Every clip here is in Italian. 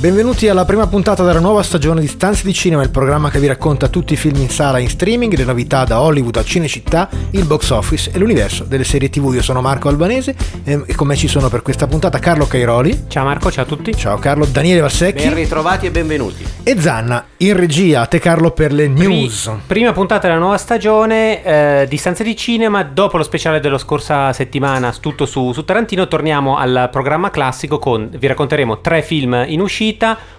Benvenuti alla prima puntata della nuova stagione di Stanze di Cinema, il programma che vi racconta tutti i film in sala e in streaming, le novità da Hollywood a Cinecittà, il box office e l'universo delle serie TV. Io sono Marco Albanese ehm, e con me ci sono per questa puntata Carlo Cairoli. Ciao Marco, ciao a tutti. Ciao Carlo, Daniele Vassecchi. Ben ritrovati e benvenuti. E Zanna in regia, a te Carlo per le news. Prima puntata della nuova stagione eh, di Stanze di Cinema, dopo lo speciale della scorsa settimana, tutto su, su Tarantino, torniamo al programma classico con, vi racconteremo tre film in uscita,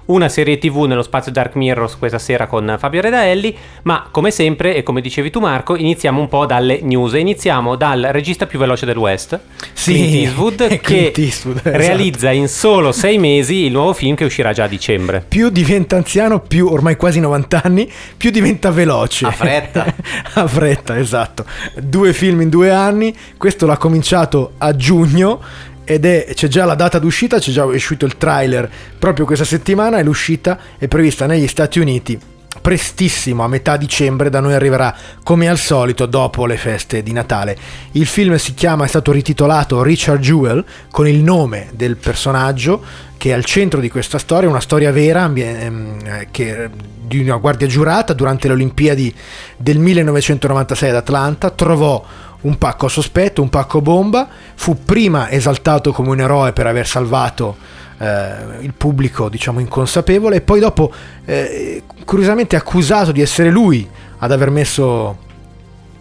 una serie tv nello spazio Dark Mirrors questa sera con Fabio Redaelli, ma come sempre e come dicevi tu Marco, iniziamo un po' dalle news e iniziamo dal regista più veloce del West, Sì, Clint Eastwood, Clint che Eastwood, esatto. realizza in solo sei mesi il nuovo film che uscirà già a dicembre. Più diventa anziano, più ormai quasi 90 anni, più diventa veloce. A fretta. a fretta, esatto. Due film in due anni. Questo l'ha cominciato a giugno ed è, c'è già la data d'uscita, c'è già uscito il trailer proprio questa settimana e l'uscita è prevista negli Stati Uniti prestissimo, a metà dicembre, da noi arriverà come al solito dopo le feste di Natale. Il film si chiama, è stato rititolato Richard Jewell con il nome del personaggio che è al centro di questa storia, una storia vera ehm, eh, che, di una guardia giurata durante le Olimpiadi del 1996 ad Atlanta, trovò un pacco sospetto, un pacco bomba, fu prima esaltato come un eroe per aver salvato eh, il pubblico, diciamo, inconsapevole, e poi dopo, eh, curiosamente, accusato di essere lui ad aver messo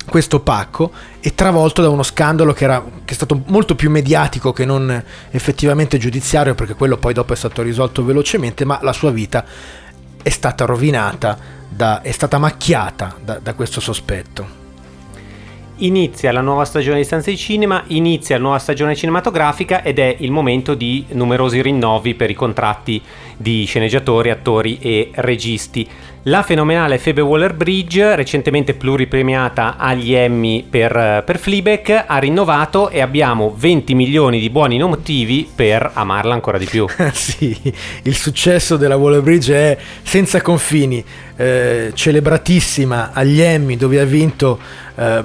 questo pacco e travolto da uno scandalo che, era, che è stato molto più mediatico che non effettivamente giudiziario, perché quello poi dopo è stato risolto velocemente, ma la sua vita è stata rovinata, da- è stata macchiata da- da questo sospetto. Inizia la nuova stagione di Stanze di Cinema, inizia la nuova stagione cinematografica ed è il momento di numerosi rinnovi per i contratti di sceneggiatori, attori e registi. La fenomenale Phoebe Waller-Bridge, recentemente pluripremiata agli Emmy per, per Fleabag, ha rinnovato e abbiamo 20 milioni di buoni motivi per amarla ancora di più. sì, il successo della Waller Bridge è senza confini, eh, celebratissima agli Emmy dove ha vinto eh,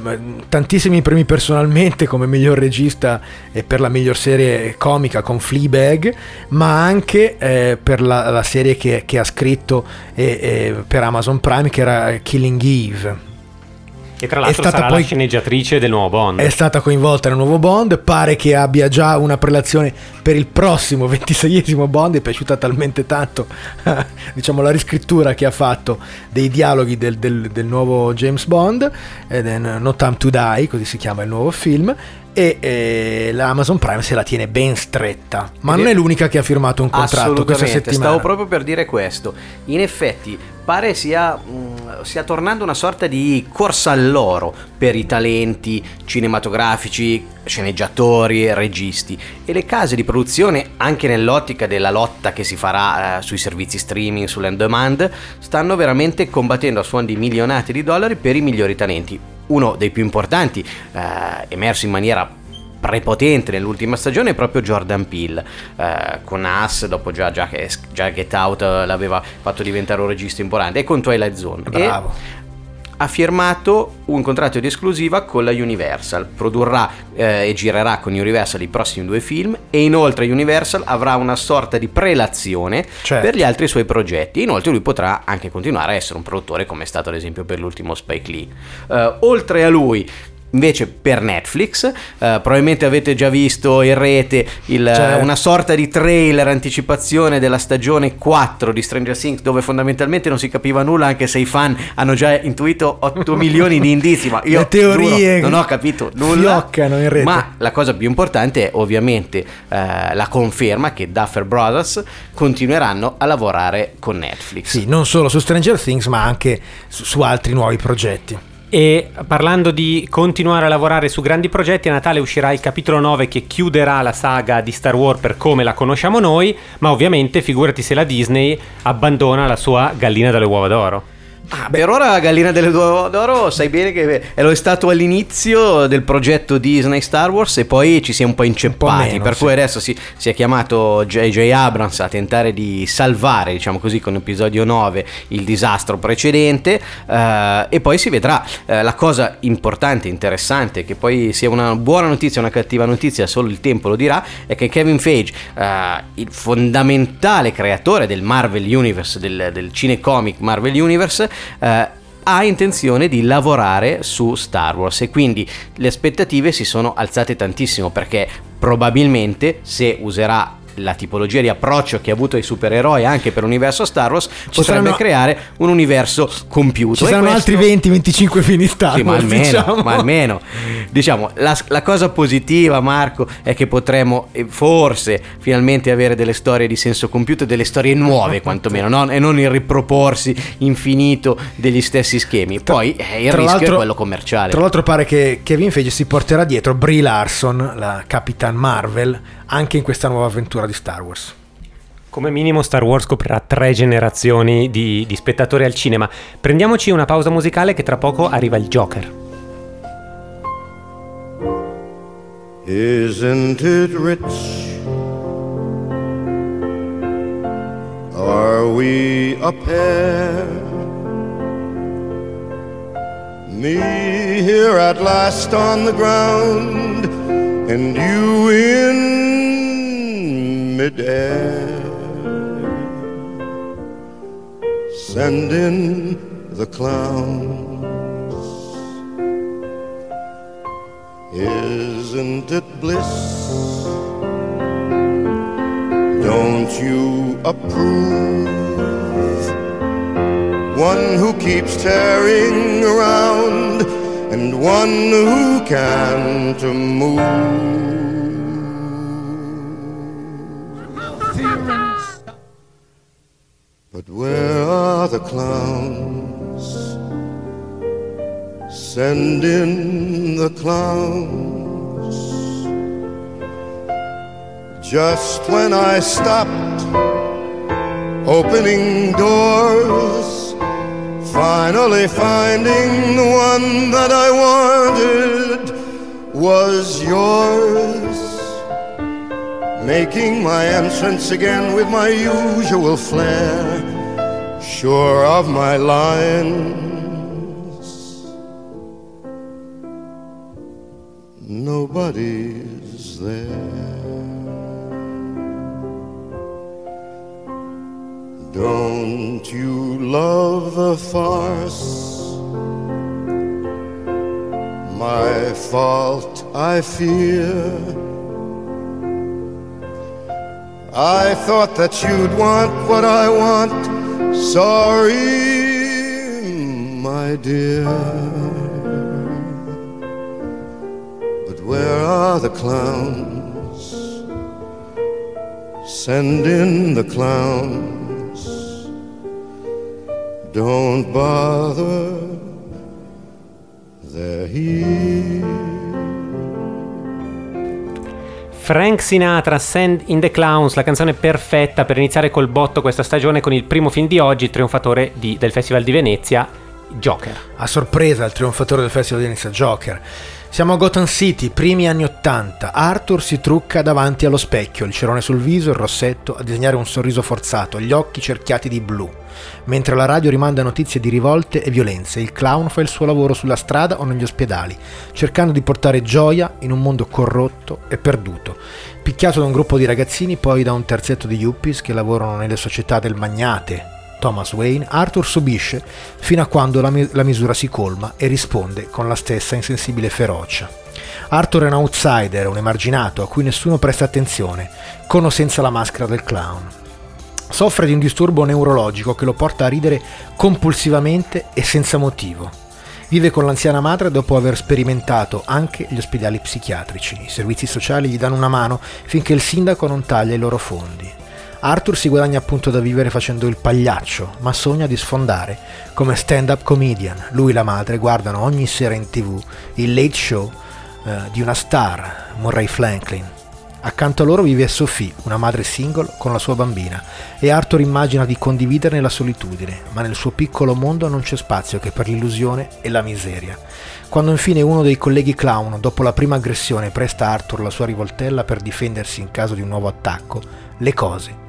tantissimi premi personalmente come miglior regista e per la miglior serie comica con Fleabag, ma anche eh, per la, la serie che, che ha scritto e- e per Amazon Prime che era Killing Eve. E tra l'altro È stata poi- la sceneggiatrice del nuovo Bond. È stata coinvolta nel nuovo Bond, pare che abbia già una prelazione per il prossimo 26esimo Bond, è piaciuta talmente tanto diciamo, la riscrittura che ha fatto dei dialoghi del, del- del nuovo James Bond, No Time to Die, così si chiama il nuovo film, e eh, l'Amazon Prime se la tiene ben stretta, ma non è l'unica che ha firmato un contratto questa settimana. stavo proprio per dire questo. In effetti pare sia, mh, stia tornando una sorta di corsa all'oro per i talenti cinematografici, sceneggiatori, registi e le case di produzione, anche nell'ottica della lotta che si farà eh, sui servizi streaming, sull'end demand, stanno veramente combattendo a suon di milionati di dollari per i migliori talenti. Uno dei più importanti, eh, emerso in maniera prepotente nell'ultima stagione è proprio Jordan Peele eh, con Us dopo già, già, già Get Out eh, l'aveva fatto diventare un regista importante e con Twilight Zone Bravo. e ha firmato un contratto di esclusiva con la Universal. Produrrà eh, e girerà con Universal i prossimi due film e inoltre Universal avrà una sorta di prelazione Certo. per gli altri suoi progetti. Inoltre lui potrà anche continuare a essere un produttore come è stato ad esempio per l'ultimo Spike Lee. Eh, oltre a lui Invece per Netflix, eh, probabilmente avete già visto in rete il- Certo. una sorta di trailer anticipazione della stagione 4 di Stranger Things dove fondamentalmente non si capiva nulla anche se i fan hanno già intuito 8 milioni di indizi, ma io Le teorie giuro, non ho capito nulla. in rete. Ma la cosa più importante è ovviamente eh, la conferma che Duffer Brothers continueranno a lavorare con Netflix. Sì, non solo su Stranger Things, ma anche su, su altri nuovi progetti. E parlando di continuare a lavorare su grandi progetti, a Natale uscirà il capitolo 9 che chiuderà la saga di Star Wars per come la conosciamo noi, ma ovviamente figurati se la Disney abbandona la sua gallina dalle uova d'oro. Ah, per ora la gallina delle due d'oro sai bene che è lo stato all'inizio del progetto Disney Star Wars e poi ci si è un po' inceppati, meno, per sì. cui adesso si, si è chiamato J.J. Abrams a tentare di salvare, diciamo così, con episodio 9 il disastro precedente eh, e poi si vedrà. Eh, la cosa importante, interessante, che poi sia una buona notizia o una cattiva notizia, solo il tempo lo dirà, è che Kevin Feige, eh, il fondamentale creatore del Marvel Universe, del, del cinecomic Marvel Universe, eh, ha intenzione di lavorare su Star Wars e quindi le aspettative si sono alzate tantissimo perché probabilmente se userà la tipologia di approccio che ha avuto ai supereroi anche per l'universo Star Wars potrebbe saranno- creare un universo compiuto Ci E saranno questo- altri 20-25 film Star sì, ma Wars, almeno, diciamo. ma almeno. Diciamo, la, la cosa positiva, Marco, è che potremo eh, forse finalmente avere delle storie di senso compiuto, delle storie nuove quantomeno, no? e non il riproporsi infinito degli stessi schemi. Poi eh, il rischio è quello commerciale. Tra l'altro pare che Kevin Feige si porterà dietro Brie Larson, la Capitan Marvel, anche in questa nuova avventura di Star Wars. Come minimo Star Wars coprirà tre generazioni di, di spettatori al cinema. Prendiamoci una pausa musicale che tra poco arriva il Joker. Isn't it rich? Are we a pair? Me here at last on the ground, and you in Send in the clowns. Isn't it bliss? Don't you approve? One who keeps tearing around and one who can't move. But where are the clowns? Send in the clowns. Just when I stopped opening doors, finally finding the one that I wanted was yours. Making my entrance again with my usual flair, sure of my lines. Nobody's there. Don't you love the farce? My fault, I fear. I thought that you'd want what I want. Sorry, my dear. But where are the clowns? Send in the clowns. Don't bother, they're here. Frank Sinatra, Send in the Clowns, la canzone perfetta per iniziare col botto questa stagione con il primo film di oggi, trionfatore di- del Festival di Venezia, Joker. A sorpresa il trionfatore del Festival di Venezia, Joker. Siamo a Gotham City, primi anni 80. Arthur si trucca davanti allo specchio, il cerone sul viso, il rossetto, a disegnare un sorriso forzato, gli occhi cerchiati di blu. Mentre la radio rimanda notizie di rivolte e violenze, il clown fa il suo lavoro sulla strada o negli ospedali, cercando di portare gioia in un mondo corrotto e perduto. Picchiato da un gruppo di ragazzini, poi da un terzetto di yuppies che lavorano nelle società del magnate Thomas Wayne, Arthur subisce fino a quando la, mi- la misura si colma e risponde con la stessa insensibile ferocia. Arthur è un outsider, un emarginato a cui nessuno presta attenzione, con o senza la maschera del clown. Soffre di un disturbo neurologico che lo porta a ridere compulsivamente e senza motivo. Vive con l'anziana madre dopo aver sperimentato anche gli ospedali psichiatrici. I servizi sociali gli danno una mano finché il sindaco non taglia i loro fondi. Arthur si guadagna appunto da vivere facendo il pagliaccio, ma sogna di sfondare come stand-up comedian. Lui e la madre guardano ogni sera in tv il late show eh, di una star, Murray Franklin. Accanto a loro vive Sophie, una madre single con la sua bambina, e Arthur immagina di condividerne la solitudine, ma nel suo piccolo mondo non c'è spazio che per l'illusione e la miseria. Quando infine uno dei colleghi clown, dopo la prima aggressione, presta a Arthur la sua rivoltella per difendersi in caso di un nuovo attacco, le cose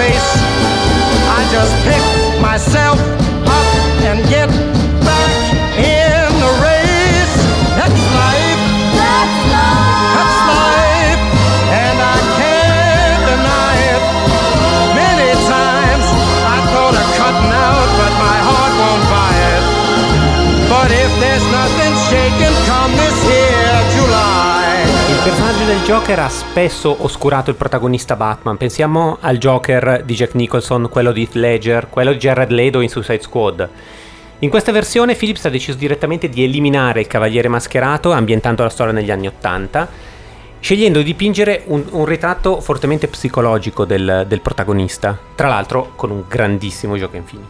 face, I just pick myself up and get Joker ha spesso oscurato il protagonista Batman. Pensiamo al Joker di Jack Nicholson, quello di Heath Ledger, quello di Jared Leto in Suicide Squad. In questa versione Phillips ha deciso direttamente di eliminare il Cavaliere Mascherato, ambientando la storia negli anni Ottanta, scegliendo di dipingere un, un ritratto fortemente psicologico del, del protagonista, tra l'altro con un grandissimo Joaquin Phoenix.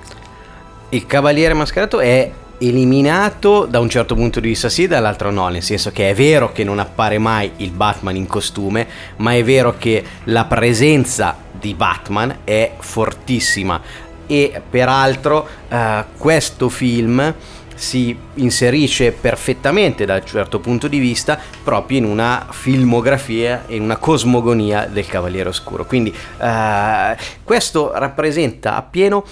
Il Cavaliere Mascherato è eliminato da un certo punto di vista sì, dall'altro no, nel senso che è vero che non appare mai il Batman in costume, ma è vero che la presenza di Batman è fortissima e peraltro eh, questo film si inserisce perfettamente dal certo punto di vista proprio in una filmografia in una cosmogonia del Cavaliere Oscuro. Quindi eh, questo rappresenta appieno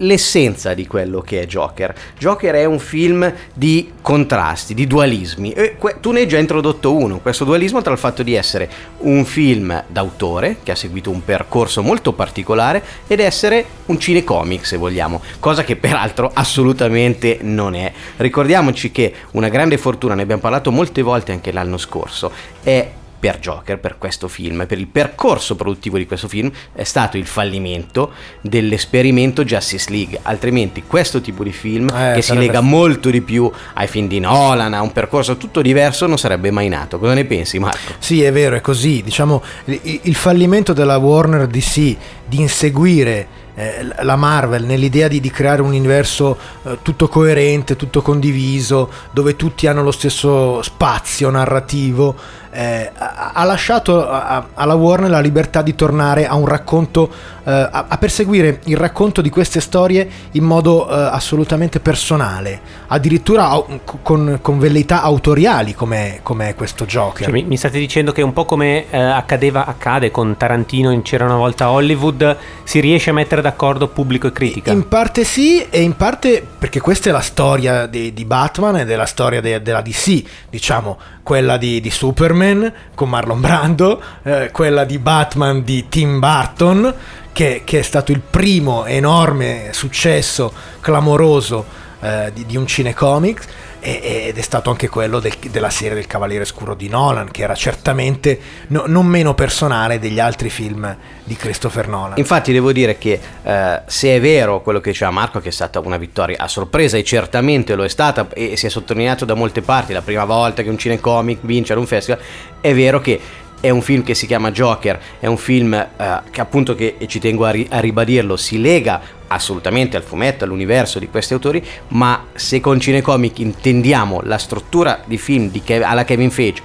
l'essenza di quello che è Joker. Joker è un film di contrasti, di dualismi. E tu ne hai già introdotto uno, questo dualismo tra il fatto di essere un film d'autore, che ha seguito un percorso molto particolare, ed essere un cinecomic, se vogliamo, cosa che peraltro assolutamente non è. Ricordiamoci che una grande fortuna, ne abbiamo parlato molte volte anche l'anno scorso, è per Joker, per questo film, per il percorso produttivo di questo film, è stato il fallimento dell'esperimento Justice League. Altrimenti questo tipo di film, Eh, che si lega molto di più ai film di Nolan, a un percorso tutto diverso, non sarebbe mai nato. Cosa ne pensi, Marco? Sì, è vero, è così. Diciamo, il fallimento della Warner DC di inseguire eh, la Marvel nell'idea di, di creare un universo eh, tutto coerente, tutto condiviso, dove tutti hanno lo stesso spazio narrativo, eh, ha, lasciato alla Warner la libertà di tornare a un racconto, eh, a, a perseguire il racconto di queste storie in modo eh, assolutamente personale, addirittura con, con velleità autoriali come come questo Joker. Cioè, mi, mi state dicendo che un po' come eh, accadeva, accade con Tarantino in C'era una volta Hollywood, si riesce a mettere d'accordo pubblico e critica. In parte sì, e in parte perché questa è la storia di, di Batman ed è la storia de- della DC, diciamo, quella di, di Superman con Marlon Brando, eh, quella di Batman di Tim Burton, che, che è stato il primo enorme successo clamoroso eh, di, di un cinecomics. Ed è stato anche quello del- della serie del Cavaliere Scuro di Nolan, che era certamente no- non meno personale degli altri film di Christopher Nolan. Infatti devo dire che eh, se è vero quello che diceva Marco che è stata una vittoria a sorpresa e certamente lo è stata e si è sottolineato da molte parti la prima volta che un cinecomic vince ad un festival, è vero che è un film che si chiama Joker, è un film eh, che appunto che e ci tengo a, ri- a ribadirlo si lega assolutamente al fumetto, all'universo di questi autori, ma se con cinecomic intendiamo la struttura di film di Kev- alla Kevin Feige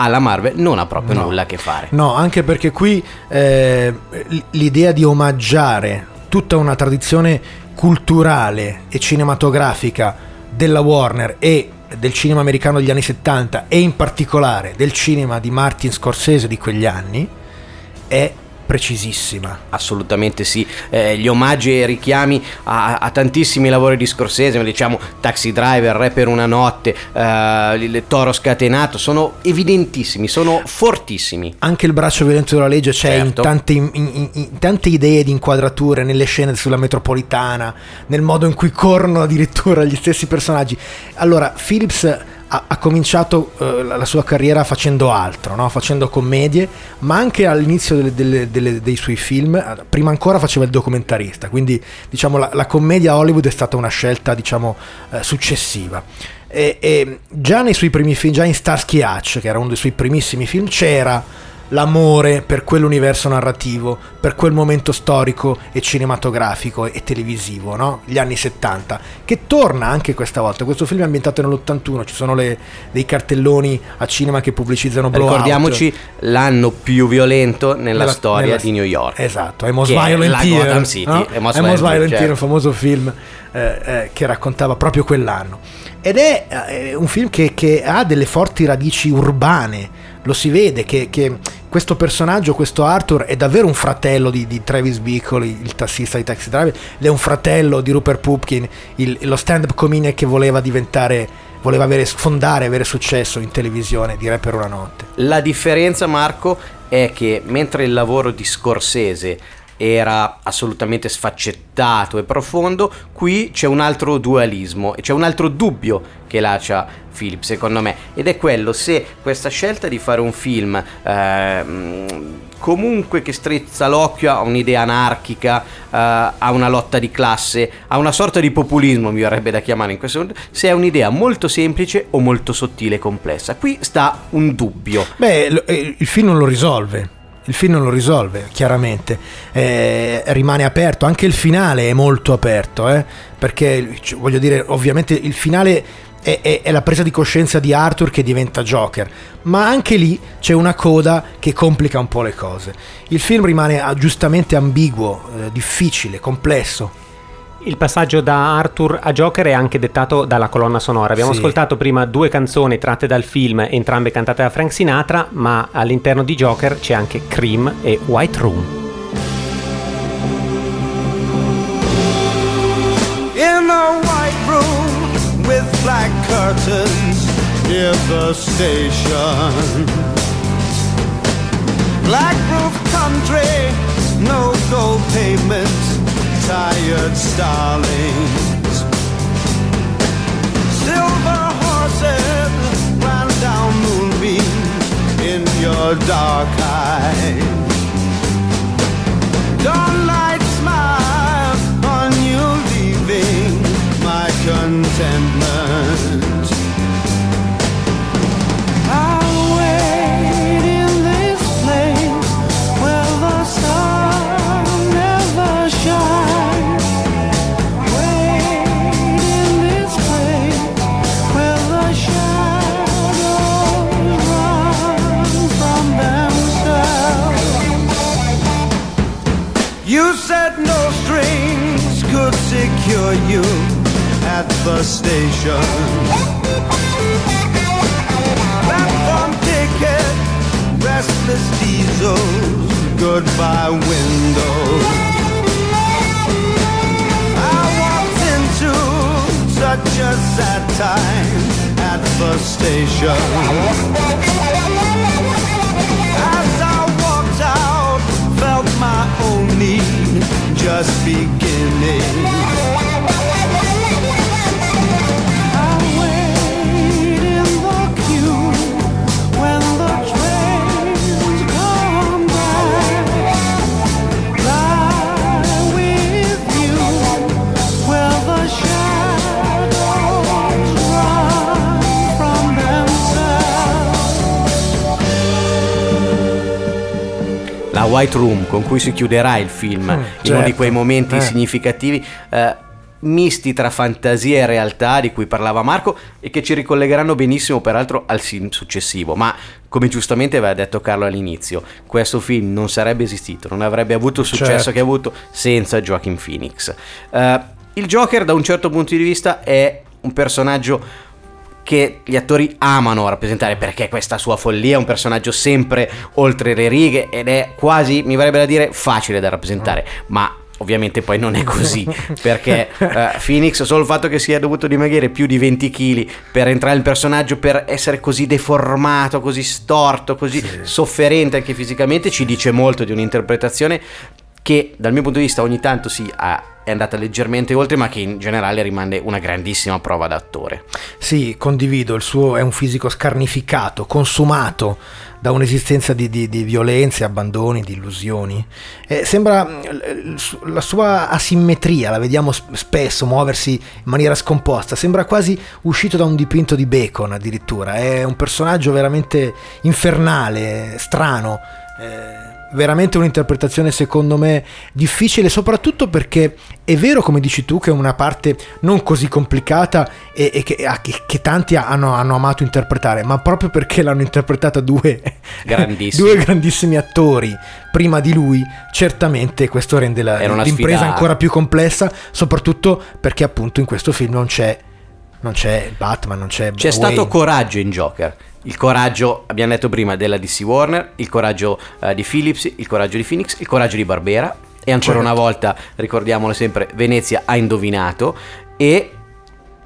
alla Marvel non ha proprio No. nulla a che fare. No, anche perché qui eh, l'idea di omaggiare tutta una tradizione culturale e cinematografica della Warner e del cinema americano degli anni 70 e in particolare del cinema di Martin Scorsese di quegli anni è precisissima. Assolutamente sì, Eh, gli omaggi e richiami a, a tantissimi lavori di Scorsese, diciamo Taxi Driver, Re per una notte, eh, Toro Scatenato, sono evidentissimi, sono fortissimi. Anche il braccio violento della legge c'è in, Certo. tante, in- in- in tante idee di inquadrature nelle scene sulla metropolitana, nel modo in cui corrono addirittura gli stessi personaggi. Allora, Phillips ha, ha cominciato eh, la sua carriera facendo altro, no? facendo commedie, ma anche all'inizio delle- delle- delle- dei suoi film, prima ancora faceva il documentarista, quindi diciamo la, la commedia a Hollywood è stata una scelta diciamo eh, successiva. E, e già nei suoi primi film, già in Starsky Hatch, che era uno dei suoi primissimi film, c'era l'amore per quell'universo narrativo, per quel momento storico e cinematografico e televisivo, no? gli anni 70, che torna anche questa volta. Questo film è ambientato nell'81, ci sono le- dei cartelloni a cinema che pubblicizzano Blowout. Ricordiamoci l'anno più violento nella, Nella- storia nella- di New York. Esatto, è Most è Violent la Year, Gotham City, no? è Most È Violent, Violent certo. un famoso film eh, eh, che raccontava proprio quell'anno. Ed è eh, un film che, che ha delle forti radici urbane, lo si vede che, che questo personaggio, questo Arthur, è davvero un fratello di, di Travis Bickle, il tassista di Taxi Driver, è un fratello di Rupert Pupkin, il- lo stand-up comedian che voleva diventare, voleva avere, sfondare, avere successo in televisione, direi per una notte. La differenza, Marco, è che mentre il lavoro di Scorsese era assolutamente sfaccettato e profondo, qui c'è un altro dualismo e c'è un altro dubbio che lascia Philip, secondo me, ed è quello se questa scelta di fare un film ehm, comunque che strizza l'occhio a un'idea anarchica, eh, a una lotta di classe, a una sorta di populismo, mi verrebbe da chiamare in questo momento, se è un'idea molto semplice o molto sottile e complessa. Qui sta un dubbio. Beh, eh, il film non lo risolve. Il film non lo risolve, chiaramente. Eh, rimane aperto. Anche il finale è molto aperto, eh, perché cioè, voglio dire, ovviamente il finale è, è- è la presa di coscienza di Arthur che diventa Joker. Ma anche lì c'è una coda che complica un po' le cose. Il film rimane ah, giustamente ambiguo, eh, difficile, complesso. Il passaggio da Arthur a Joker è anche dettato dalla colonna sonora. Abbiamo Sì. ascoltato prima due canzoni tratte dal film, entrambe cantate da Frank Sinatra, ma all'interno di Joker c'è anche Cream e White Room. in a white room with black curtains near the station. Black roof country, no gold pavement, tired starlings. Silver horses ran down moonbeams in your dark eyes. Dawnlight smile on you leaving my contentment. You said no strings could secure you at the station. Platform ticket, restless diesels, goodbye windows. I walked into such a sad time at the station. As I walked out, felt my own need just beginning. White Room con cui si chiuderà il film, in uno di certo. quei momenti Eh. significativi, eh, misti tra fantasia e realtà di cui parlava Marco e che ci ricollegheranno benissimo peraltro al film successivo. Ma come giustamente aveva detto Carlo all'inizio, questo film non sarebbe esistito, non avrebbe avuto il successo Certo. che ha avuto senza Joaquin Phoenix. Eh, il Joker da un certo punto di vista è un personaggio che gli attori amano rappresentare perché questa sua follia è un personaggio sempre oltre le righe ed è quasi, mi verrebbe da dire, facile da rappresentare, ma ovviamente poi non è così perché eh, Phoenix solo il fatto che sia dovuto dimagrire più di 20 kg per entrare nel personaggio per essere così deformato, così storto, così sofferente anche fisicamente ci dice molto di un'interpretazione che dal mio punto di vista ogni tanto sì ha- è andata leggermente oltre ma che in generale rimane una grandissima prova d'attore. Sì, condivido, il suo è un fisico scarnificato, consumato da un'esistenza di, di- di violenze, abbandoni, di illusioni. Eh, sembra mm, la sua asimmetria, la vediamo spesso muoversi in maniera scomposta, sembra quasi uscito da un dipinto di Bacon addirittura, è un personaggio veramente infernale, strano. eh, veramente un'interpretazione secondo me difficile soprattutto perché è vero come dici tu che è una parte non così complicata e, e che, a- che- che tanti hanno, hanno amato interpretare ma proprio perché l'hanno interpretata due Grandissimi. due grandissimi attori prima di lui certamente questo rende la- l'impresa sfida- ancora più complessa soprattutto perché appunto in questo film non c'è non c'è Batman non c'è C'è Wayne. stato coraggio in Joker. Il coraggio, abbiamo detto prima, della DC Warner, il coraggio eh, di Phillips, il coraggio di Phoenix, il coraggio di Barbera. E ancora Certo. una volta, ricordiamolo sempre, Venezia ha indovinato. E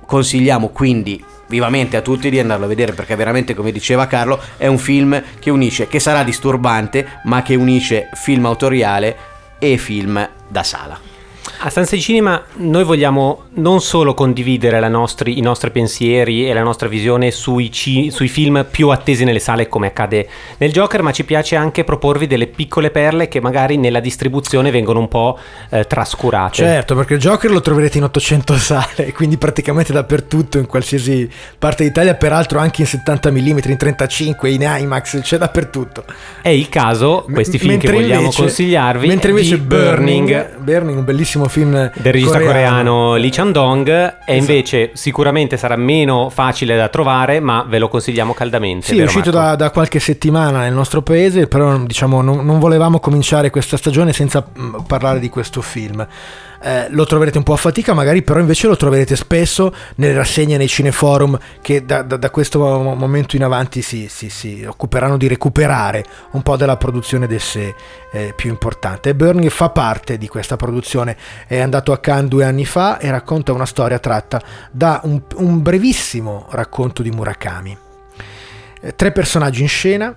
consigliamo quindi vivamente a tutti di andarlo a vedere perché veramente, come diceva Carlo, è un film che unisce, che sarà disturbante, ma che unisce film autoriale e film da sala. A Stanze di Cinema noi vogliamo non solo condividere nostri- i nostri pensieri e la nostra visione sui, ci- sui film più attesi nelle sale come accade nel Joker, ma ci piace anche proporvi delle piccole perle che magari nella distribuzione vengono un po' eh, trascurate. Certo, perché il Joker lo troverete in 800 sale, quindi praticamente dappertutto, in qualsiasi parte d'Italia, peraltro anche in 70 mm, in 35, in IMAX, c'è dappertutto. È il caso, questi film che vogliamo invece- consigliarvi, mentre invece Burning, Burning, un bellissimo film del regista coreano, Lee Chan-dong e invece sicuramente sarà meno facile da trovare ma ve lo consigliamo caldamente Sì, è uscito da, da qualche settimana nel nostro paese, però diciamo non, non volevamo cominciare questa stagione senza mm, parlare di questo film. Eh, lo troverete un po' a fatica, magari però invece lo troverete spesso nelle rassegne, nei cineforum che da, da- da questo mo- momento in avanti si, si- si occuperanno di recuperare un po' della produzione d'esse eh, più importante. E Burning fa parte di questa produzione, è andato a Cannes due anni fa e racconta una storia tratta da un, un brevissimo racconto di Murakami. Eh, tre personaggi in scena,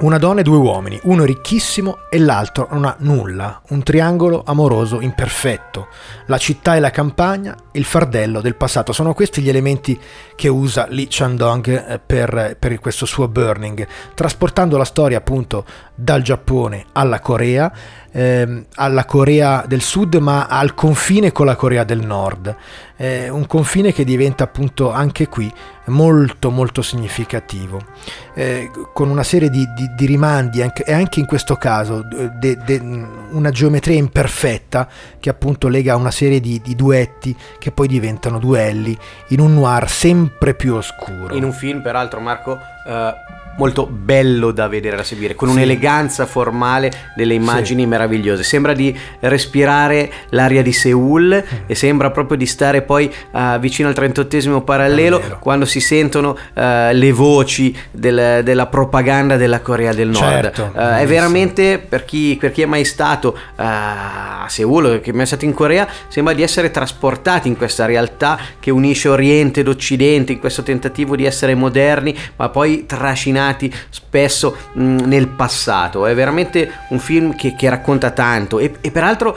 una donna e due uomini, uno ricchissimo e l'altro non ha nulla, un triangolo amoroso imperfetto. La città e la campagna, il fardello del passato, sono questi gli elementi che usa Lee Chandong eh, per, per questo suo Burning, trasportando la storia appunto dal Giappone alla Corea, ehm, alla Corea del Sud ma al confine con la Corea del Nord, Eh, un confine che diventa appunto anche qui molto molto significativo, eh, con una serie di, di- di rimandi anche, e anche in questo caso eh, de- de- una geometria imperfetta che appunto lega una serie di, di duetti che poi diventano duelli in un noir sempre più oscuro. In un film, peraltro, Marco, eh, molto bello da vedere, da seguire, con Sì. un'eleganza formale delle immagini meravigliose. Sembra di respirare l'aria di Seoul e sembra proprio di stare poi eh, vicino al 38 parallelo quando si sentono eh, le voci del- della propaganda della Corea del Nord. Certo, Eh, è veramente, per chi, per chi è mai stato a Seoul, che è mai stato in Corea, sembra di essere trasportati in questa realtà che unisce Oriente ed Occidente, in questo tentativo di essere moderni, ma poi trascinati spesso mh, nel passato. È veramente un film che, che racconta tanto e, e peraltro...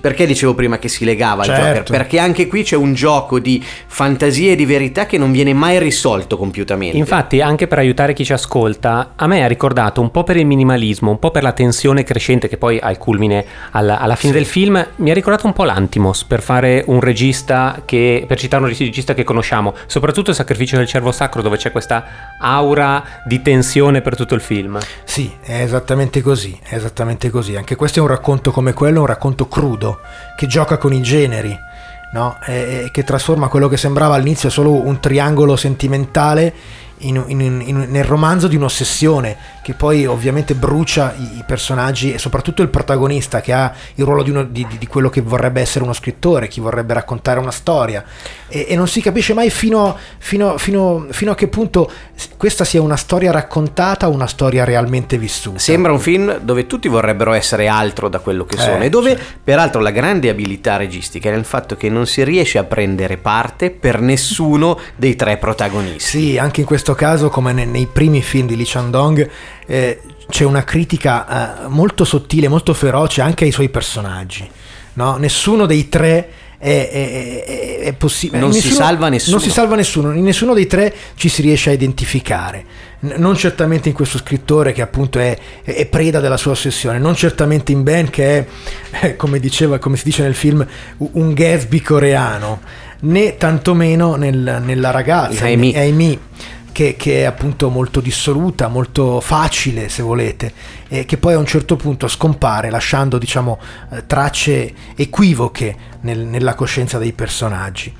Perché dicevo prima che si legava al Certo. Joker? Perché anche qui c'è un gioco di fantasia e di verità che non viene mai risolto compiutamente. Infatti, anche per aiutare chi ci ascolta, a me ha ricordato un po' per il minimalismo, un po' per la tensione crescente che poi ha il culmine alla, alla fine del film, mi ha ricordato un po' l'Antimos per fare un regista che, per citare un regista che conosciamo, soprattutto il sacrificio del cervo sacro dove c'è questa aura di tensione per tutto il film. Sì, è esattamente così, è esattamente così. Anche questo è un racconto come quello, un racconto crudo, che gioca con i generi, no? E, e che trasforma quello che sembrava all'inizio solo un triangolo sentimentale in- in- in- nel romanzo di un'ossessione, che poi ovviamente brucia i, i personaggi e soprattutto il protagonista, che ha il ruolo di, uno- di- di- quello che vorrebbe essere uno scrittore, chi vorrebbe raccontare una storia. E, e non si capisce mai fino, fino- fino- fino a che punto questa sia una storia raccontata o una storia realmente vissuta. Sembra un film dove tutti vorrebbero essere altro da quello che Eh, sono e dove peraltro la grande abilità registica è nel fatto che non si riesce a prendere parte per nessuno dei tre protagonisti. Sì, anche in questo caso, come ne- nei primi film di Lee Chandong, eh, c'è una critica eh, molto sottile, molto feroce anche ai suoi personaggi. no? Nessuno dei tre è, è- è- è possibile. Non in si salva nessuno. Non si salva nessuno, in nessuno dei tre ci si riesce a identificare. N- non certamente in questo scrittore che appunto è, preda della sua ossessione, non certamente in Ben che è, eh, come, diceva, come si dice nel film, un Gatsby coreano, né tantomeno nel- nella ragazza, Amy. Amy, che, che è appunto molto dissoluta, molto facile se volete, e che poi a un certo punto scompare lasciando diciamo eh, tracce equivoche nel- nella coscienza dei personaggi.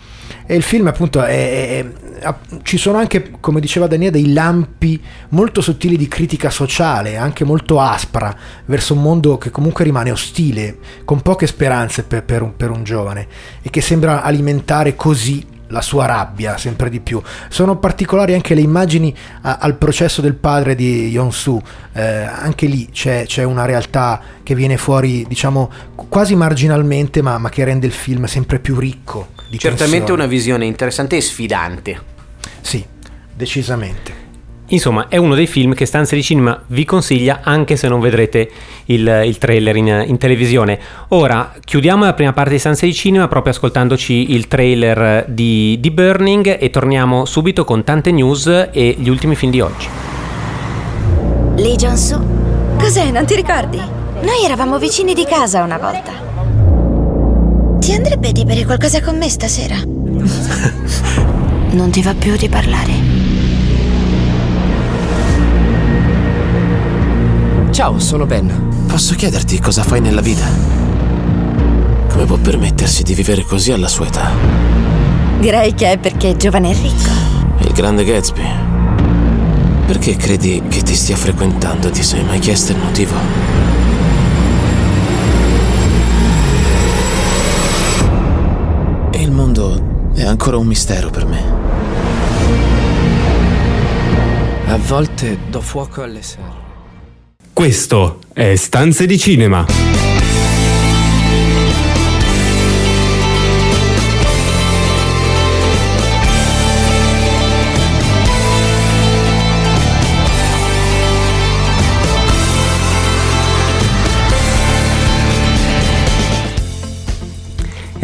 E il film appunto è, è- è- ci sono anche, come diceva Daniele, dei lampi molto sottili di critica sociale, anche molto aspra, verso un mondo che comunque rimane ostile, con poche speranze per, per un, per un giovane e che sembra alimentare così la sua rabbia sempre di più. Sono particolari anche le immagini a- al processo del padre di Yonsu, eh, anche lì c'è, c'è una realtà che viene fuori, diciamo, quasi marginalmente, ma, ma che rende il film sempre più ricco. Certamente tensione. una visione interessante e sfidante. Sì, decisamente. Insomma, è uno dei film che Stanze di Cinema vi consiglia anche se non vedrete il, il trailer in, in televisione. Ora, chiudiamo la prima parte di Stanze di Cinema proprio ascoltandoci il trailer di, di Burning e torniamo subito con tante news e gli ultimi film di oggi. Lee Jong-soo? Cos'è, non ti ricordi? Noi eravamo vicini di casa una volta. Ti andrebbe di bere qualcosa con me stasera? non ti va più di parlare? Ciao, sono Ben. Posso chiederti cosa fai nella vita? Come può permettersi di vivere così alla sua età? Direi che è perché è giovane e ricco. Il grande Gatsby. Perché credi che ti stia frequentando? Ti sei mai chiesto il motivo? E il mondo è ancora un mistero per me. A volte do fuoco alle serie. Questo è Stanze di Cinema.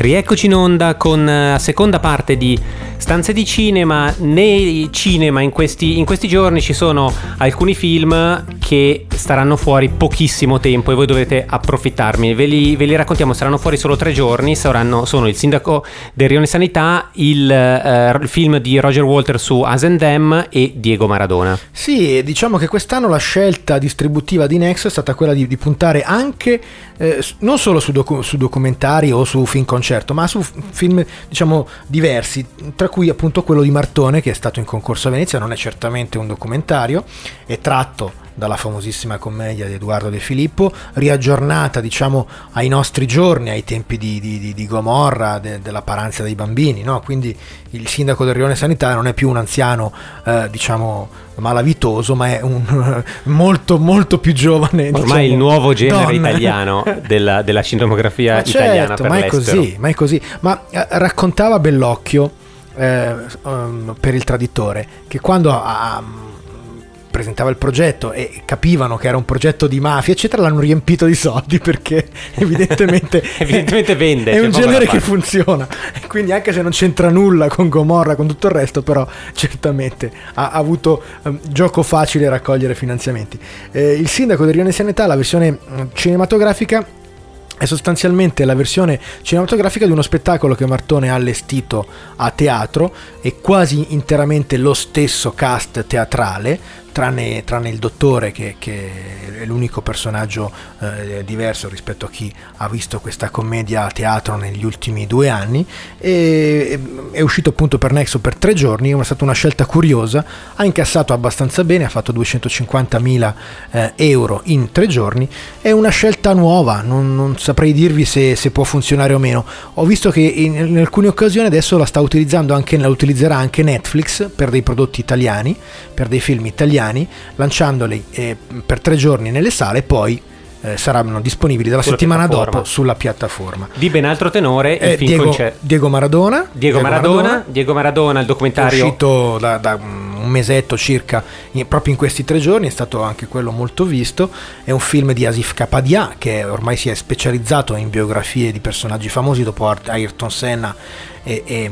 Rieccoci in onda con eh, la seconda parte di Stanze di Cinema. Nei cinema in questi, in questi giorni ci sono alcuni film che staranno fuori pochissimo tempo e voi dovete approfittarmi. Ve li, ve li raccontiamo, saranno fuori solo tre giorni. Saranno, sono Il Sindaco del Rione Sanità, il, eh, il film di Roger Walter su Asendem e Diego Maradona. Sì, diciamo che quest'anno la scelta distributiva di Nexo è stata quella di, di puntare anche eh, non solo su, docu- su documentari o su film concept certo, ma su film diciamo diversi, tra cui appunto quello di Martone che è stato in concorso a Venezia, non è certamente un documentario, è tratto dalla famosissima commedia di Edoardo De Filippo, riaggiornata diciamo ai nostri giorni, ai tempi di, di- di- Gomorra, de- della paranza dei bambini, no? quindi il sindaco del Rione Sanitario non è più un anziano eh, diciamo malavitoso, ma è un molto molto più giovane. Ormai diciamo, il nuovo genere donna. italiano della, della cinematografia Ma italiana certo, ma è così, ma è così. Ma eh, raccontava Bellocchio eh, um, per il traditore che quando ha- presentava il progetto e capivano che era un progetto di mafia, eccetera, l'hanno riempito di soldi perché evidentemente, Evidentemente vende, È c'è un genere che funziona. Quindi anche se non c'entra nulla con Gomorra, con tutto il resto, però certamente ha, avuto ehm, gioco facile a raccogliere finanziamenti. Eh, il sindaco del Rione Sanità, la versione mm, cinematografica è sostanzialmente la versione cinematografica di uno spettacolo che Martone ha allestito a teatro e quasi interamente lo stesso cast teatrale, tranne, tranne il dottore che, che è l'unico personaggio eh, diverso rispetto a chi ha visto questa commedia a teatro negli ultimi due anni. E, è uscito appunto per Nexo per tre giorni, è stata una scelta curiosa, ha incassato abbastanza bene, ha fatto 250.000 eh, euro in tre giorni, è una scelta nuova, non, non saprei dirvi se, se può funzionare o meno. Ho visto che in, in alcune occasioni adesso la sta utilizzando anche, la utilizzerà anche Netflix per dei prodotti italiani, per dei film italiani, lanciandoli eh, per tre giorni nelle sale e poi eh, saranno disponibili dalla Sulla settimana dopo sulla piattaforma. Di ben altro tenore, Eh, Diego. Diego Maradona. Diego Maradona, Diego Maradona, il documentario uscito da, da un mesetto circa, in- proprio in questi tre giorni, è stato anche quello molto visto. È un film di Asif Kapadia che ormai si è specializzato in biografie di personaggi famosi dopo Ayrton Senna e, e-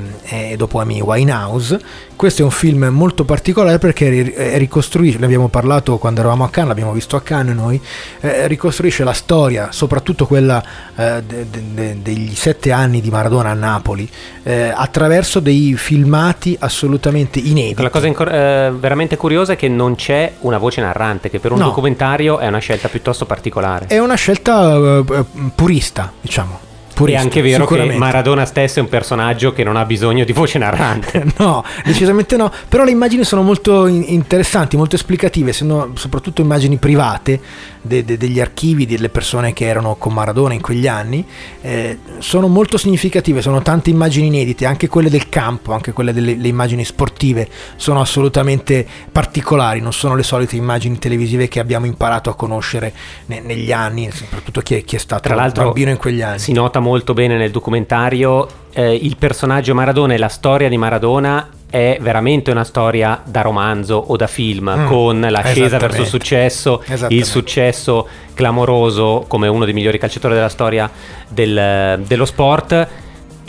e dopo Amy Winehouse. Questo è un film molto particolare perché eh, ricostruisce, ne abbiamo parlato quando eravamo a Cannes, l'abbiamo visto a Cannes noi, eh, ricostruisce la storia, soprattutto quella eh, de- de- degli sette anni di Maradona a Napoli, eh, attraverso dei filmati assolutamente inediti. La cosa incor- eh, veramente curiosa è che non c'è una voce narrante, che per un No. documentario è una scelta piuttosto particolare. È una scelta eh, purista, diciamo. È Purista, anche vero che. Maradona stesso è un personaggio che non ha bisogno di voce narrante. No, decisamente no, però le immagini sono molto in- interessanti, molto esplicative, sono soprattutto immagini private de- de- degli archivi delle persone che erano con Maradona in quegli anni, eh, sono molto significative, sono tante immagini inedite, anche quelle del campo, anche quelle delle le immagini sportive sono assolutamente particolari, non sono le solite immagini televisive che abbiamo imparato a conoscere ne- negli anni, soprattutto chi è, chi è stato Tra l'altro bambino in quegli anni. si nota molto bene nel documentario eh, il personaggio Maradona e la storia di Maradona è veramente una storia da romanzo o da film Mm, con l'ascesa verso il successo, il successo clamoroso come uno dei migliori calciatori della storia del- dello sport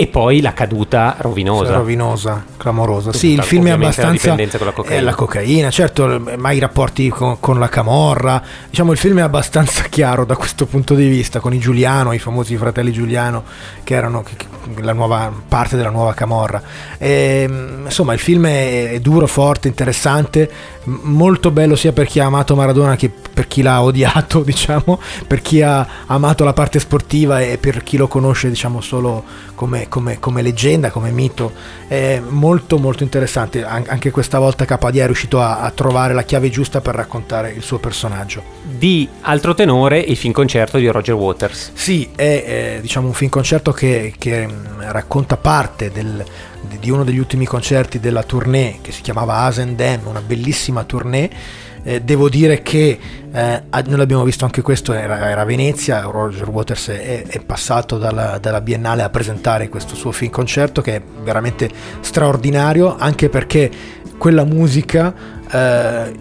e poi la caduta rovinosa. rovinosa, clamorosa. Tutta, Sì, il film è la abbastanza. dipendenza con la cocaina. È la cocaina, certo, ma i rapporti con, con la camorra. Diciamo, il film è abbastanza chiaro da questo punto di vista, con i Giuliano, i famosi fratelli Giuliano, che erano la nuova parte della nuova camorra. E, insomma, il film è, è duro, forte, interessante, molto bello sia per chi ha amato Maradona che per chi l'ha odiato, diciamo, per chi ha amato la parte sportiva e per chi lo conosce, diciamo, solo come, come- come leggenda, come mito. È molto molto interessante. An- anche questa volta Capadia è riuscito a, a trovare la chiave giusta per raccontare il suo personaggio. Di altro tenore il film concerto di Roger Waters. Sì, è eh, diciamo un film concerto che, che, racconta parte del- di- uno degli ultimi concerti della tournée che si chiamava Asendem, una bellissima tournée. Eh, devo dire che eh, noi l'abbiamo visto anche questo, era, era Venezia, Roger Waters è, è passato dalla, dalla Biennale a presentare questo suo film concerto che è veramente straordinario, anche perché quella musica eh,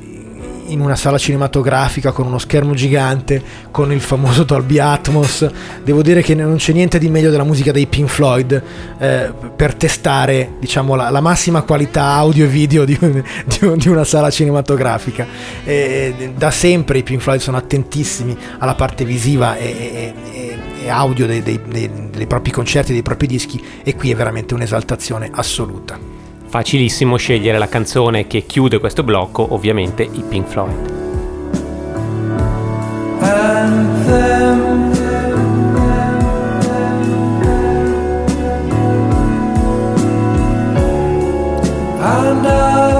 in una sala cinematografica con uno schermo gigante, con il famoso Dolby Atmos. Devo dire che non c'è niente di meglio della musica dei Pink Floyd eh, per testare diciamo, la, la massima qualità audio e video di, di di una sala cinematografica. Eh, da sempre i Pink Floyd sono attentissimi alla parte visiva e, e- e- e audio dei, dei- dei- dei propri concerti, dei propri dischi e qui è veramente un'esaltazione assoluta. Facilissimo scegliere la canzone che chiude questo blocco, ovviamente i Pink Floyd. Anthem. And I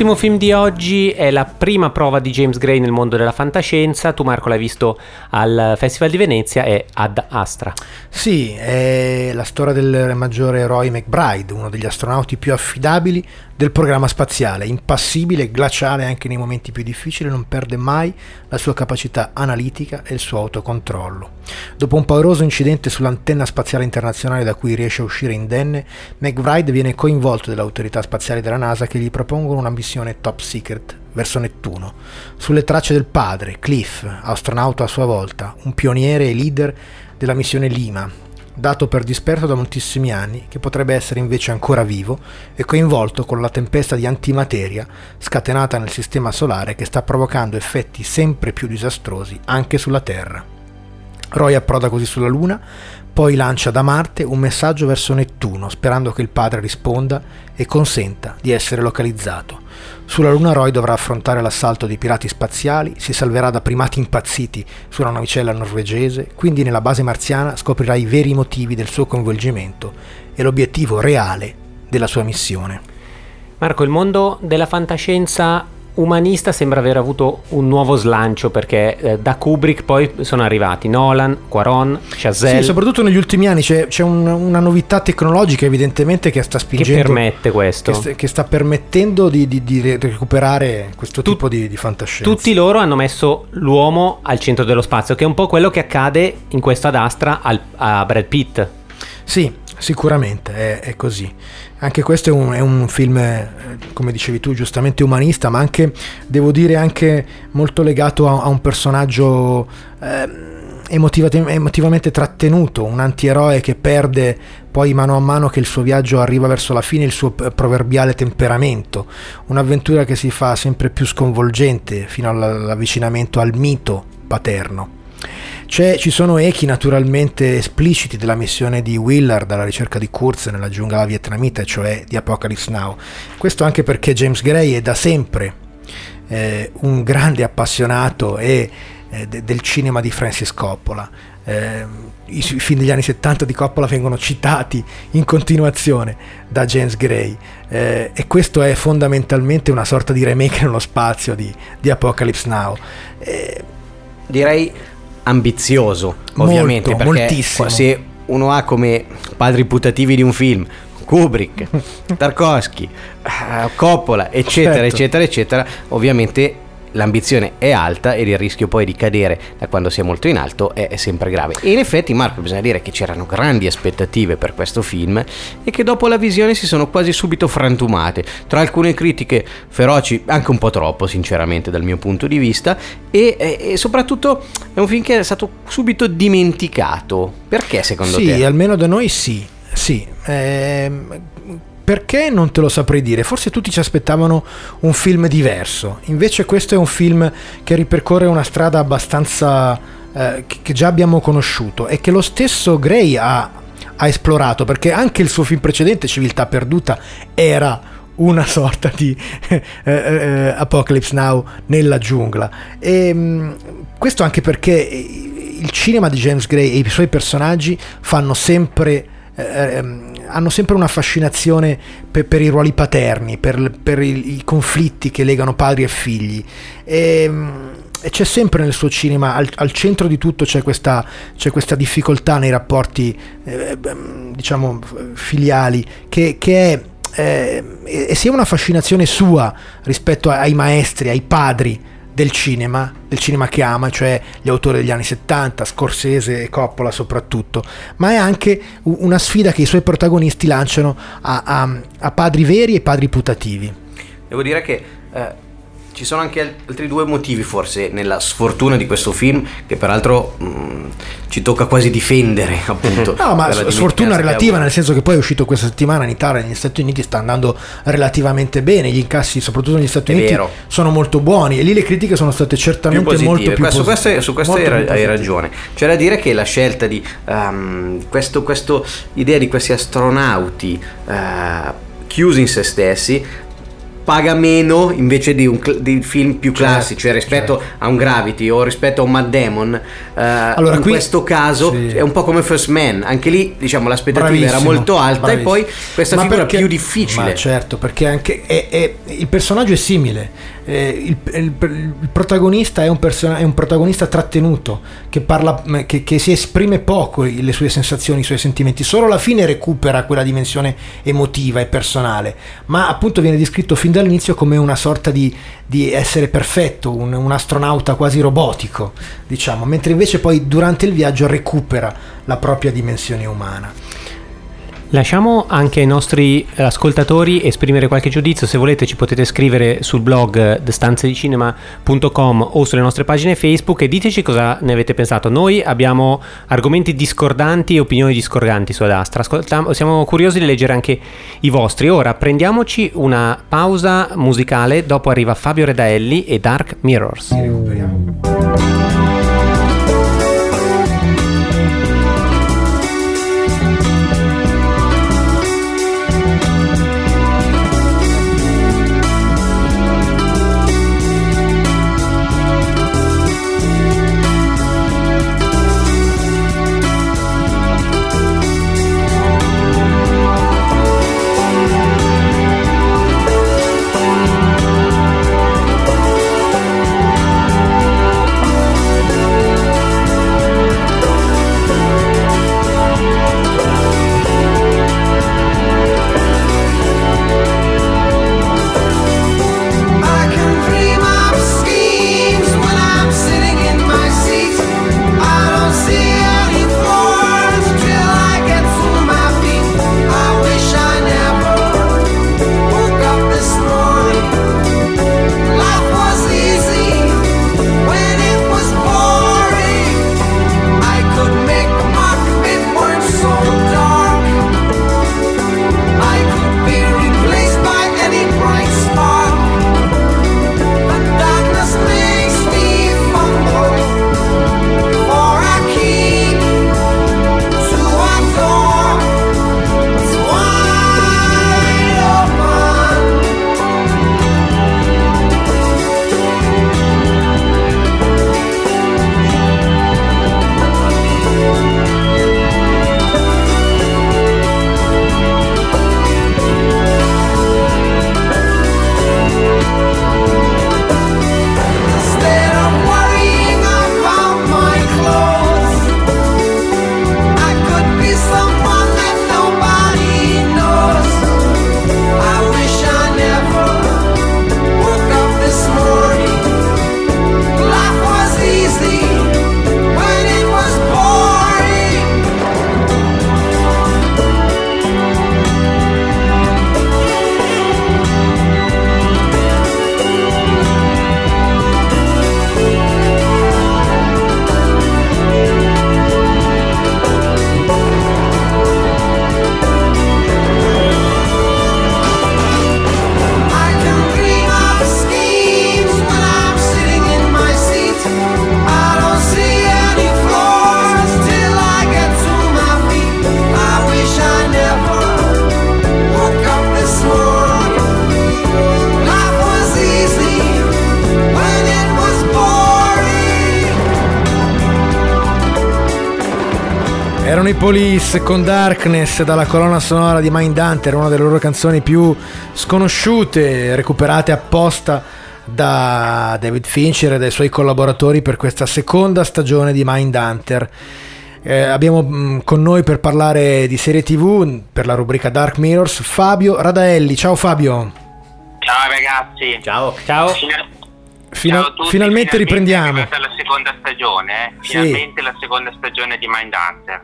L'ultimo film di oggi è la prima prova di James Gray nel mondo della fantascienza. Tu, Marco, l'hai visto al Festival di Venezia e ad Astra. Sì, è la storia del maggiore Roy McBride, uno degli astronauti più affidabili del programma spaziale, impassibile, glaciale anche nei momenti più difficili, non perde mai la sua capacità analitica e il suo autocontrollo. Dopo un pauroso incidente sull'antenna spaziale internazionale da cui riesce a uscire indenne, McBride viene coinvolto dalle autorità spaziali della NASA che gli propongono una missione top secret verso Nettuno, sulle tracce del padre, Cliff, astronauta a sua volta, un pioniere e leader della missione Lima, dato per disperso da moltissimi anni, che potrebbe essere invece ancora vivo e coinvolto con la tempesta di antimateria scatenata nel sistema solare che sta provocando effetti sempre più disastrosi anche sulla Terra. Roy approda così sulla Luna, poi lancia da Marte un messaggio verso Nettuno, sperando che il padre risponda e consenta di essere localizzato. Sulla Luna Roy dovrà affrontare l'assalto dei pirati spaziali, si salverà da primati impazziti su una navicella norvegese, quindi nella base marziana scoprirà i veri motivi del suo coinvolgimento e l'obiettivo reale della sua missione. Marco, il mondo della fantascienza umanista sembra aver avuto un nuovo slancio perché eh, da Kubrick poi sono arrivati Nolan, Quaron, Chazelle Sì, soprattutto negli ultimi anni c'è, c'è un- una novità tecnologica evidentemente che sta che spingendo... permette questo. che sta, che sta permettendo di, di- di re- recuperare questo tipo di, di fantascienza. Tutti loro hanno messo l'uomo al centro dello spazio, che è un po' quello che accade in questo ad Astra al- a Brad Pitt. Sì, sicuramente è, è così. Anche questo è un, è un film, eh, come dicevi tu, giustamente umanista, ma anche, devo dire, anche molto legato a, a un personaggio ehm, emotiva- emotivamente trattenuto, un antieroe che perde poi mano a mano che il suo viaggio arriva verso la fine il suo proverbiale temperamento, un'avventura che si fa sempre più sconvolgente fino all- all'avvicinamento al mito paterno. C'è- ci sono echi naturalmente espliciti della missione di Willard alla ricerca di Kurz nella giungla vietnamita, cioè di Apocalypse Now. Questo anche perché James Gray è da sempre eh, un grande appassionato e, eh, de- del cinema di Francis Coppola. Eh, I film degli anni 70 di Coppola vengono citati in continuazione da James Gray eh, e questo è fondamentalmente una sorta di remake nello spazio di, di Apocalypse Now. Eh, Direi ambizioso, Molto, ovviamente, perché moltissimo. se uno ha come padri putativi di un film Kubrick, Tarkovsky, eh, Coppola, eccetera, Certo. eccetera, eccetera, ovviamente l'ambizione è alta ed il rischio poi di cadere da quando si è molto in alto è, sempre grave. E in effetti, Marco, bisogna dire che c'erano grandi aspettative per questo film e che dopo la visione si sono quasi subito frantumate, tra alcune critiche feroci, anche un po' troppo, sinceramente, dal mio punto di vista, e, e- soprattutto è un film che è stato subito dimenticato. Perché secondo sì, te? almeno da noi sì, sì. Ehm, perché non te lo saprei dire? Forse tutti ci aspettavano un film diverso. Invece questo è un film che ripercorre una strada abbastanza eh, che già abbiamo conosciuto e che lo stesso Gray ha, ha esplorato, perché anche il suo film precedente, Civiltà Perduta, era una sorta di eh, eh, Apocalypse Now nella giungla. E, mh, questo anche perché il cinema di James Gray e i suoi personaggi fanno sempre eh, ehm, hanno sempre una fascinazione per, per i ruoli paterni, per, per i, i conflitti che legano padri e figli. E, e c'è sempre nel suo cinema, al, al centro di tutto c'è questa, c'è questa difficoltà nei rapporti, eh, diciamo, filiali, che, che è eh, e sia una fascinazione sua rispetto ai maestri, ai padri del cinema, del cinema che ama, cioè gli autori degli anni 70, Scorsese e Coppola soprattutto, ma è anche una sfida che i suoi protagonisti lanciano a, a- a padri veri e padri putativi. Devo dire che eh, ci sono anche al- altri due motivi forse nella sfortuna di questo film che peraltro mh, ci tocca quasi difendere appunto. No, ma sfortuna relativa, nel senso che poi è uscito questa settimana in Italia, negli Stati Uniti sta andando relativamente bene, gli incassi soprattutto negli Stati È Uniti vero. sono molto buoni e lì le critiche sono state più certamente positive. molto più Questo- positive. su questo hai, più hai ragione. C'è da dire che la scelta di ehm, questo, questo idea di questi astronauti eh, chiusi in se stessi paga meno invece di, un di film più Certo, classici, cioè rispetto a un Gravity o rispetto a un Mad Demon. eh, in qui- questo caso sì. è un po' come First Man, anche lì diciamo l'aspettativa era Bravissimo, molto alta bravissimo. e poi questa Ma figura perché- più difficile. Ma certo, perché anche è- è- il personaggio è simile. Eh, il, il- il protagonista è un, person- è un protagonista trattenuto che, parla, che, che si esprime poco le sue sensazioni, i suoi sentimenti. Solo alla fine recupera quella dimensione emotiva e personale. Ma appunto viene descritto fin dall'inizio come una sorta di, di essere perfetto, un, un astronauta quasi robotico, diciamo. Mentre invece poi durante il viaggio recupera la propria dimensione umana. Lasciamo anche ai nostri ascoltatori esprimere qualche giudizio, se volete ci potete scrivere sul blog thestanzedicinema.com o sulle nostre pagine Facebook e diteci cosa ne avete pensato. Noi abbiamo argomenti discordanti e opinioni discordanti su Ad Astra, Ascolta- siamo curiosi di leggere anche i vostri. Ora prendiamoci una pausa musicale, dopo arriva Fabio Redaelli e Dark Mirrors. Thank erano i Police con Darkness dalla colonna sonora di Mindhunter, una delle loro canzoni più sconosciute, recuperate apposta da David Fincher e dai suoi collaboratori per questa seconda stagione di Mindhunter. Eh, abbiamo mh, con noi per parlare di serie TV per la rubrica Dark Mirrors Fabio Radaelli. Ciao Fabio. Ciao ragazzi. Ciao. Ciao. Fina- Fina- ciao a tutti, finalmente riprendiamo. È arrivata la seconda stagione, eh? Sì. Finalmente la seconda stagione di Mindhunter.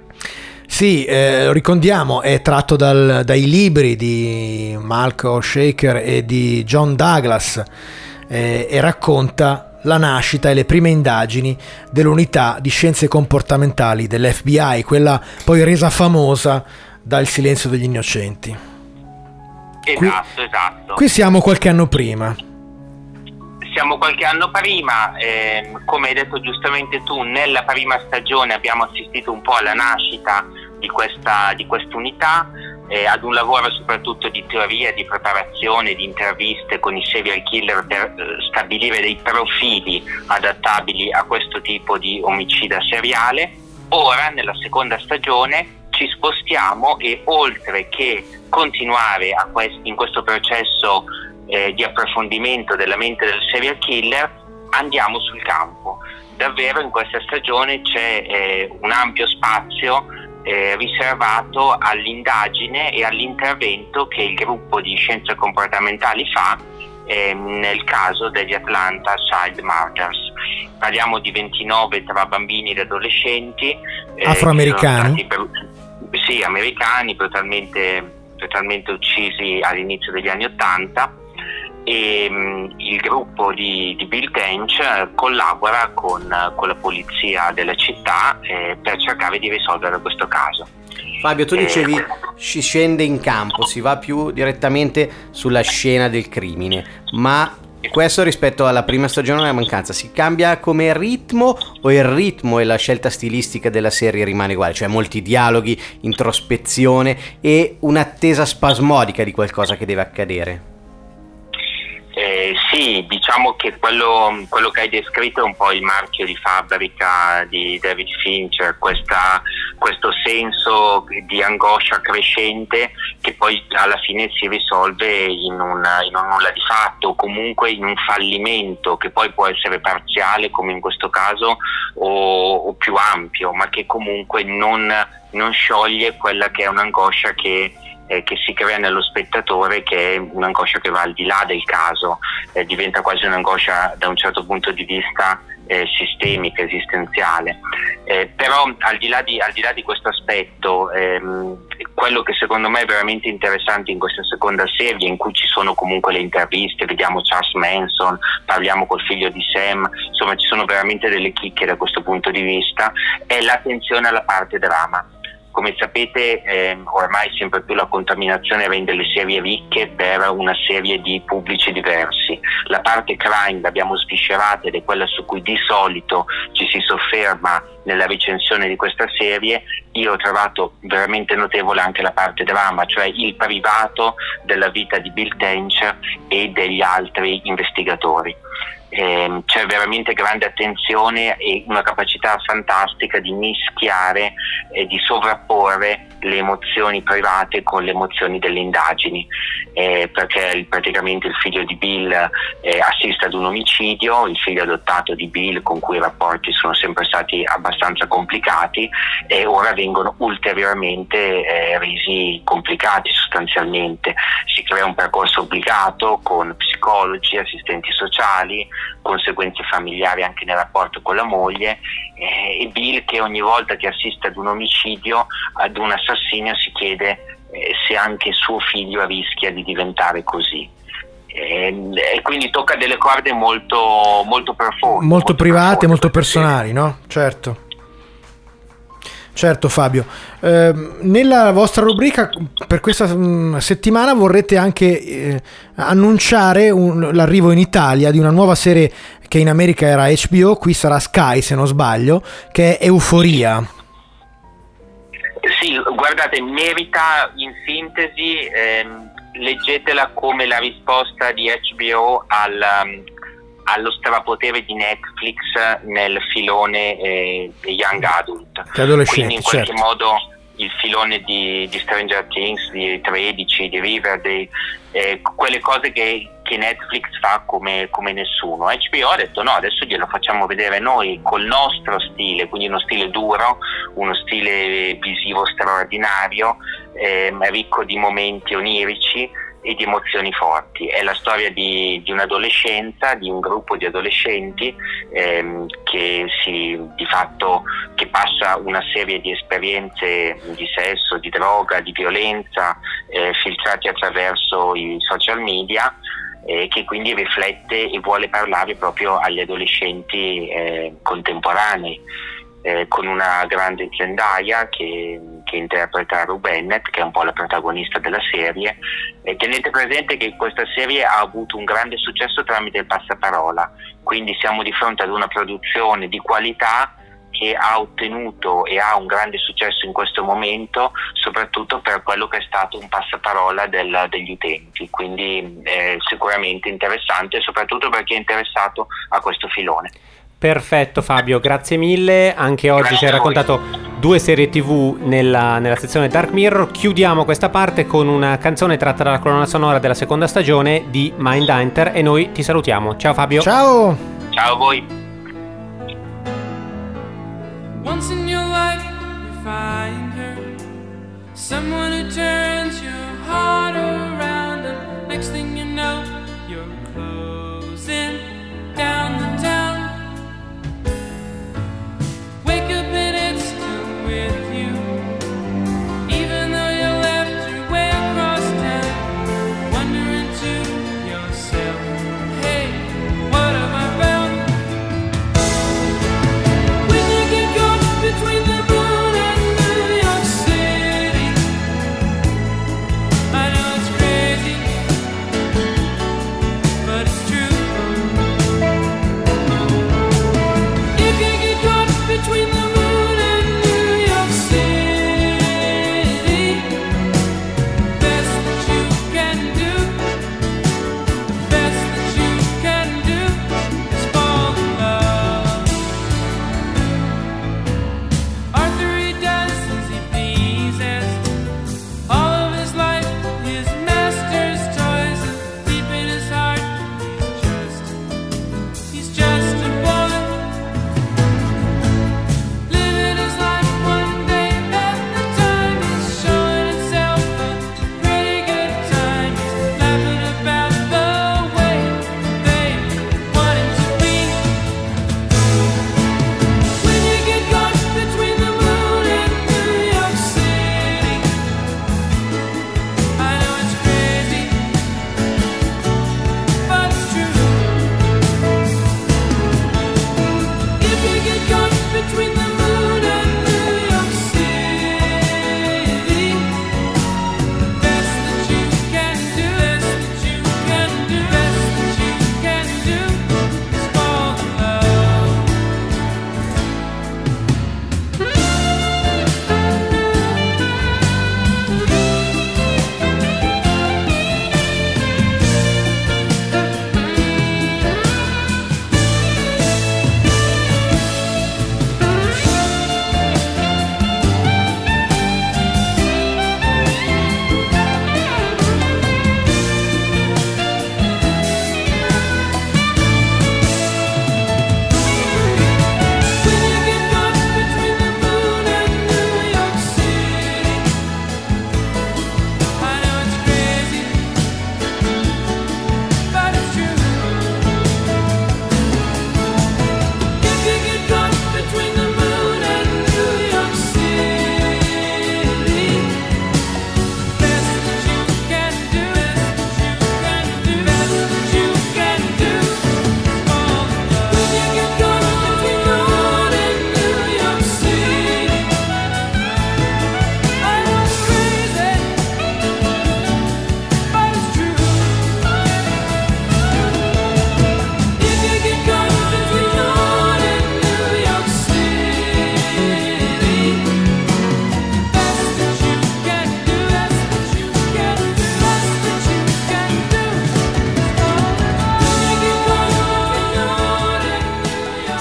Sì, eh, ricordiamo, è tratto dal- dai libri di Malcolm Shaker e di John Douglas eh, e racconta la nascita e le prime indagini dell'unità di scienze comportamentali dell'FBI, quella poi resa famosa dal silenzio degli innocenti. Qui- Esatto, esatto. Qui siamo qualche anno prima. Siamo qualche anno prima, ehm, come hai detto giustamente tu, nella prima stagione abbiamo assistito un po' alla nascita di questa di quest'unità, eh, ad un lavoro soprattutto di teoria, di preparazione, di interviste con i serial killer per eh, stabilire dei profili adattabili a questo tipo di omicida seriale. Ora, nella seconda stagione, ci spostiamo e oltre che continuare quest- in questo processo eh, di approfondimento della mente del serial killer, andiamo sul campo. Davvero in questa stagione c'è eh, un ampio spazio eh, riservato all'indagine e all'intervento che il gruppo di scienze comportamentali fa ehm, nel caso degli Atlanta Child Murders. Parliamo di 29 tra bambini ed adolescenti. eh, Afroamericani? bru- sì, americani, brutalmente, brutalmente uccisi all'inizio degli anni Ottanta e mh, il gruppo di, di Bill Tench eh, collabora con, eh, con la polizia della città eh, per cercare di risolvere questo caso. Fabio, tu Eh, dicevi si scende in campo, si va più direttamente sulla scena del crimine, ma questo rispetto alla prima stagione una mancanza. Si cambia come ritmo o il ritmo e la scelta stilistica della serie rimane uguale? Cioè molti dialoghi, introspezione e un'attesa spasmodica di qualcosa che deve accadere. Eh, sì, diciamo che quello, quello che hai descritto è un po' il marchio di fabbrica di David Fincher, questa- questo senso di angoscia crescente che poi alla fine si risolve in un, in un nulla di fatto o comunque in un fallimento che poi può essere parziale come in questo caso o, o più ampio, ma che comunque non, non scioglie quella che è un'angoscia che eh, che si crea nello spettatore che è un'angoscia che va al di là del caso, eh, diventa quasi un'angoscia da un certo punto di vista eh, sistemica, esistenziale. Eh, però al di là di, di, là di questo aspetto, ehm, quello che secondo me è veramente interessante in questa seconda serie, in cui ci sono comunque le interviste, vediamo Charles Manson, parliamo col figlio di Sam, insomma ci sono veramente delle chicche da questo punto di vista, è l'attenzione alla parte drama. Come sapete ehm, ormai sempre più la contaminazione rende le serie ricche per una serie di pubblici diversi. La parte crime l'abbiamo sviscerata ed è quella su cui di solito ci si sofferma nella recensione di questa serie. Io ho trovato veramente notevole anche la parte drama, cioè il privato della vita di Bill Tench e degli altri investigatori. Ehm, c'è veramente grande attenzione e una capacità fantastica di mischiare e di sovrapporre le emozioni private con le emozioni delle indagini, eh, perché praticamente il figlio di Bill eh, assiste ad un omicidio, il figlio adottato di Bill con cui i rapporti sono sempre stati abbastanza complicati e ora vengono ulteriormente eh, resi complicati sostanzialmente. Si crea un percorso obbligato con psicologi, assistenti sociali, conseguenze familiari anche nel rapporto con la moglie eh, e Bill che ogni volta che assiste ad un omicidio, ad un assassinio si chiede eh, se anche suo figlio rischia di diventare così. E, e quindi tocca delle corde molto, molto profonde. molto private, profonde molto personali, no? Certo. Certo Fabio, Ehm, nella vostra rubrica per questa mm, settimana vorrete anche eh, annunciare un- l'arrivo in Italia di una nuova serie che in America era HBO, qui sarà Sky se non sbaglio, che è Euforia. Sì, guardate, merita in sintesi, ehm, leggetela come la risposta di HBO al, um, ha lo strapotere di Netflix nel filone eh, Young Adult. Quindi in qualche certo. modo il filone di, di Stranger Things, di 13, di Riverdale, eh, quelle cose che, che Netflix fa come, come nessuno. HBO ha detto no, adesso glielo facciamo vedere noi col nostro stile, quindi uno stile duro, uno stile visivo straordinario, ehm, ricco di momenti onirici e di emozioni forti. È la storia di, di un'adolescenza, di un gruppo di adolescenti ehm, che si di fatto che passa una serie di esperienze di sesso, di droga, di violenza eh, filtrati attraverso i social media eh, che quindi riflette e vuole parlare proprio agli adolescenti eh, contemporanei eh, con una grande Zendaya che, che interpreta Rue Bennett, che è un po' la protagonista della serie. E tenete presente che questa serie ha avuto un grande successo tramite il passaparola, quindi siamo di fronte ad una produzione di qualità che ha ottenuto e ha un grande successo in questo momento, soprattutto per quello che è stato un passaparola del- degli utenti, quindi eh, sicuramente interessante, soprattutto per chi è interessato a questo filone. Perfetto Fabio, grazie mille. Anche oggi Grazie ci hai raccontato due serie TV nella, nella sezione Dark Mirror. Chiudiamo questa parte con una canzone tratta dalla colonna sonora della seconda stagione di Mindhunter e noi ti salutiamo. Ciao Fabio. Ciao! Ciao a voi! Once in your life, you find her. Someone who turns your heart around, and next thing you know, you're closing down the with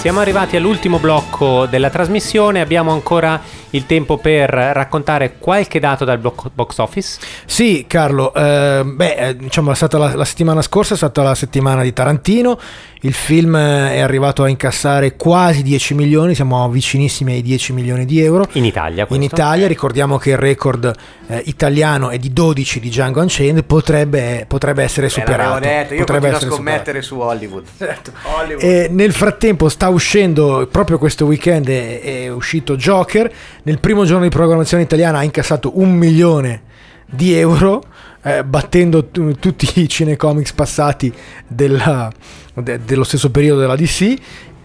Siamo arrivati all'ultimo blocco della trasmissione, abbiamo ancora il tempo per raccontare qualche dato dal box office. Sì, Carlo, eh, beh, eh, diciamo, è stata la, la settimana scorsa, è stata la settimana di Tarantino. Il film eh, è arrivato a incassare quasi 10 milioni, siamo vicinissimi ai 10 milioni di euro. In Italia, In questo. Italia, ricordiamo che il record eh, italiano è di 12 di Django Unchained, potrebbe, potrebbe essere Eh, superato. detto, io potrebbe continuo a essere scommettere su Hollywood. Certo. Hollywood. E nel frattempo sta uscendo, proprio questo weekend è, è uscito Joker, nel primo giorno di programmazione italiana ha incassato un milione di euro, eh, battendo tu- tutti i cinecomics passati della- de- dello stesso periodo della DC.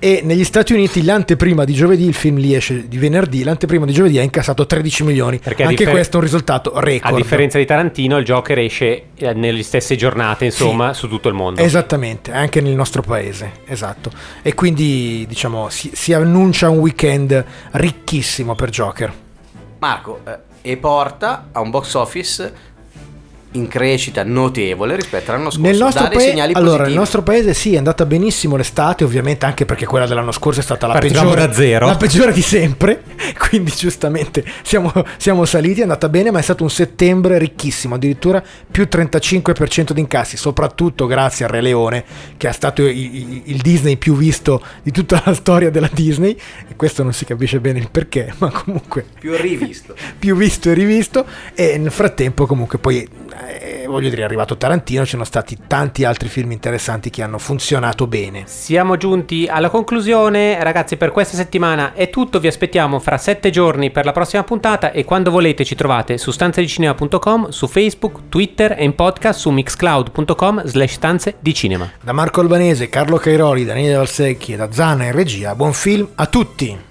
E negli Stati Uniti l'anteprima di giovedì, il film lì esce di venerdì, l'anteprima di giovedì ha incassato 13 milioni. Perché Anche differ- questo è un risultato record. A differenza di Tarantino, il Joker esce eh, nelle stesse giornate, insomma, su tutto il mondo. Esattamente, anche nel nostro paese, esatto. E quindi diciamo si, si annuncia un weekend ricchissimo per Joker. Marco, eh, e porta a un box office in crescita notevole rispetto all'anno scorso. Nel nostro, segnali allora, positivi. nel nostro paese sì, è andata benissimo l'estate, ovviamente anche perché quella dell'anno scorso è stata la Partiamo peggiore, da zero. la peggiore di sempre, quindi giustamente siamo, siamo saliti, è andata bene, ma è stato un settembre ricchissimo, addirittura più 35% di incassi, soprattutto grazie al Re Leone, che è stato i- i- il Disney più visto di tutta la storia della Disney, e questo non si capisce bene il perché, ma comunque più rivisto. più visto e rivisto e nel frattempo comunque poi eh, voglio dire è arrivato Tarantino ci sono stati tanti altri film interessanti che hanno funzionato bene. Siamo giunti alla conclusione, ragazzi, per questa settimana è tutto, vi aspettiamo fra sette giorni per la prossima puntata e quando volete ci trovate su stanzedicinema.com, su Facebook, Twitter e in podcast su mixcloud.com slash stanze di cinema. da Marco Albanese, Carlo Cairoli, Daniele Valsecchi e da Zana in regia buon film a tutti